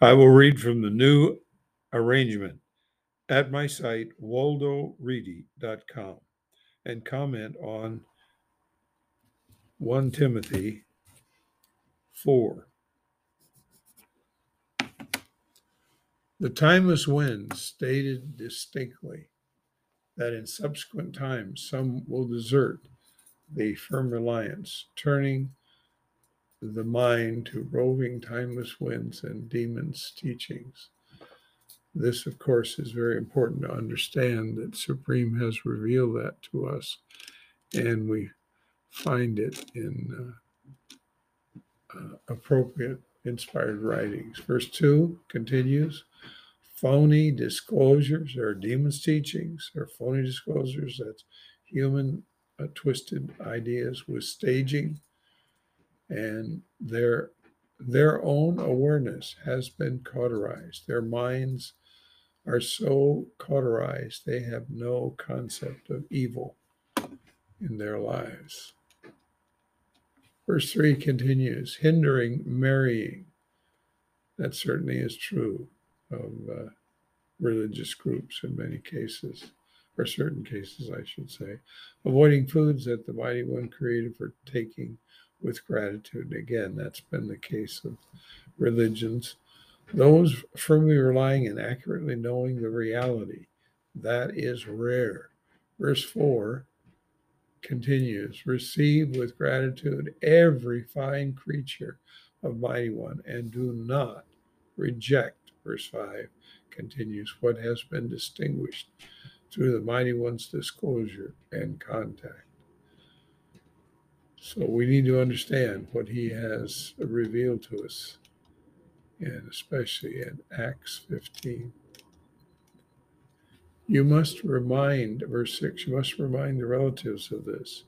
I will read from the new arrangement at my site, waldoreedy.com, and comment on 1 Timothy 4. The timeless winds stated distinctly that in subsequent times some will desert the firm reliance, turning the mind to roving timeless winds and demons' teachings. This, of course, is very important to understand that Supreme has revealed that to us, and we find it in uh, uh, appropriate inspired writings. Verse 2 continues phony disclosures or demons' teachings or phony disclosures. That's human uh, twisted ideas with staging, and their their own awareness has been cauterized. Their minds are so cauterized they have no concept of evil in their lives. Verse 3 continues hindering marrying. That certainly is true of uh, religious groups in many cases, or certain cases, I should say. Avoiding foods that the Mighty One created for taking with gratitude. Again, that's been the case of religions. Those firmly relying and accurately knowing the reality, that is rare. Verse 4 continues receive with gratitude every fine creature of mighty one and do not reject verse 5 continues what has been distinguished through the mighty one's disclosure and contact so we need to understand what he has revealed to us and especially in acts 15 you must remind, verse 6, you must remind the relatives of this.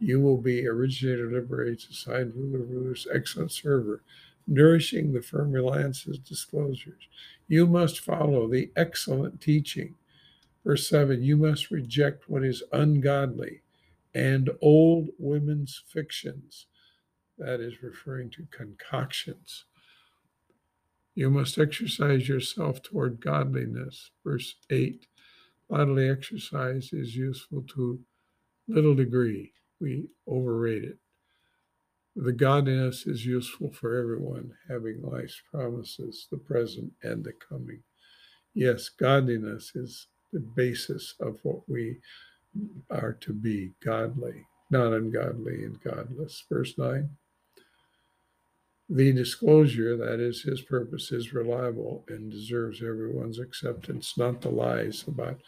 You will be originator, liberator, assigned ruler, rulers, excellent server, nourishing the firm reliance's disclosures. You must follow the excellent teaching. Verse 7, you must reject what is ungodly and old women's fictions. That is referring to concoctions. You must exercise yourself toward godliness. Verse 8 bodily exercise is useful to little degree. We overrate it. The godliness is useful for everyone, having life's promises, the present and the coming. Yes, godliness is the basis of what we are to be godly, not ungodly and godless. Verse 9 the disclosure, that is his purpose, is reliable and deserves everyone's acceptance, not the lies about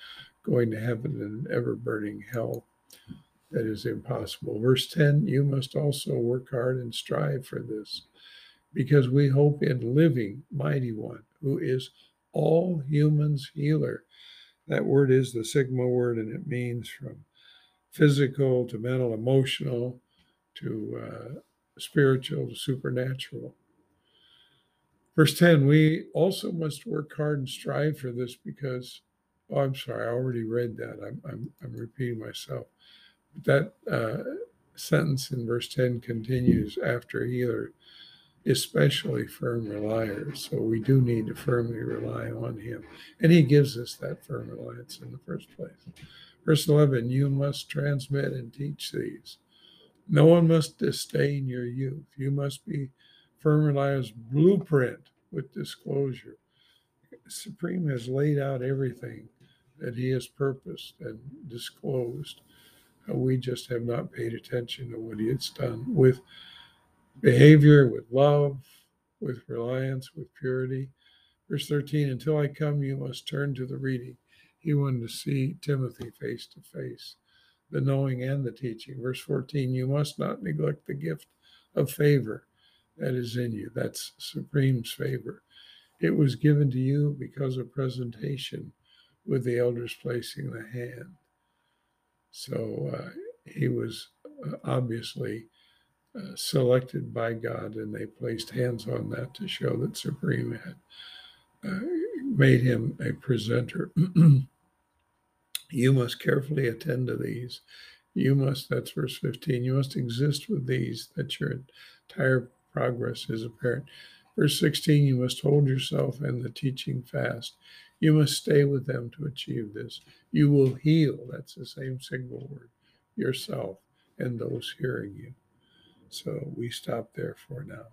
going to heaven and ever burning hell. That is impossible. Verse 10 You must also work hard and strive for this, because we hope in living, mighty one, who is all humans' healer. That word is the Sigma word, and it means from physical to mental, emotional to uh, spiritual to supernatural. Verse 10 We also must work hard and strive for this because, oh, I'm sorry, I already read that. I'm, I'm, I'm repeating myself. But That uh, sentence in verse 10 continues after healer, especially firm reliers. So we do need to firmly rely on him. And he gives us that firm reliance in the first place. Verse 11 You must transmit and teach these no one must disdain your youth. You must be firm lives blueprint with disclosure. Supreme has laid out everything that he has purposed and disclosed. Uh, we just have not paid attention to what he has done with behavior, with love, with reliance, with purity. Verse 13, until I come, you must turn to the reading. He wanted to see Timothy face to face the knowing and the teaching. Verse 14, you must not neglect the gift of favor that is in you. That's Supreme's favor. It was given to you because of presentation with the elders placing the hand. So uh, he was uh, obviously uh, selected by God, and they placed hands on that to show that Supreme had uh, made him a presenter. You must carefully attend to these. You must, that's verse 15, you must exist with these that your entire progress is apparent. Verse 16, you must hold yourself and the teaching fast. You must stay with them to achieve this. You will heal, that's the same single word, yourself and those hearing you. So we stop there for now.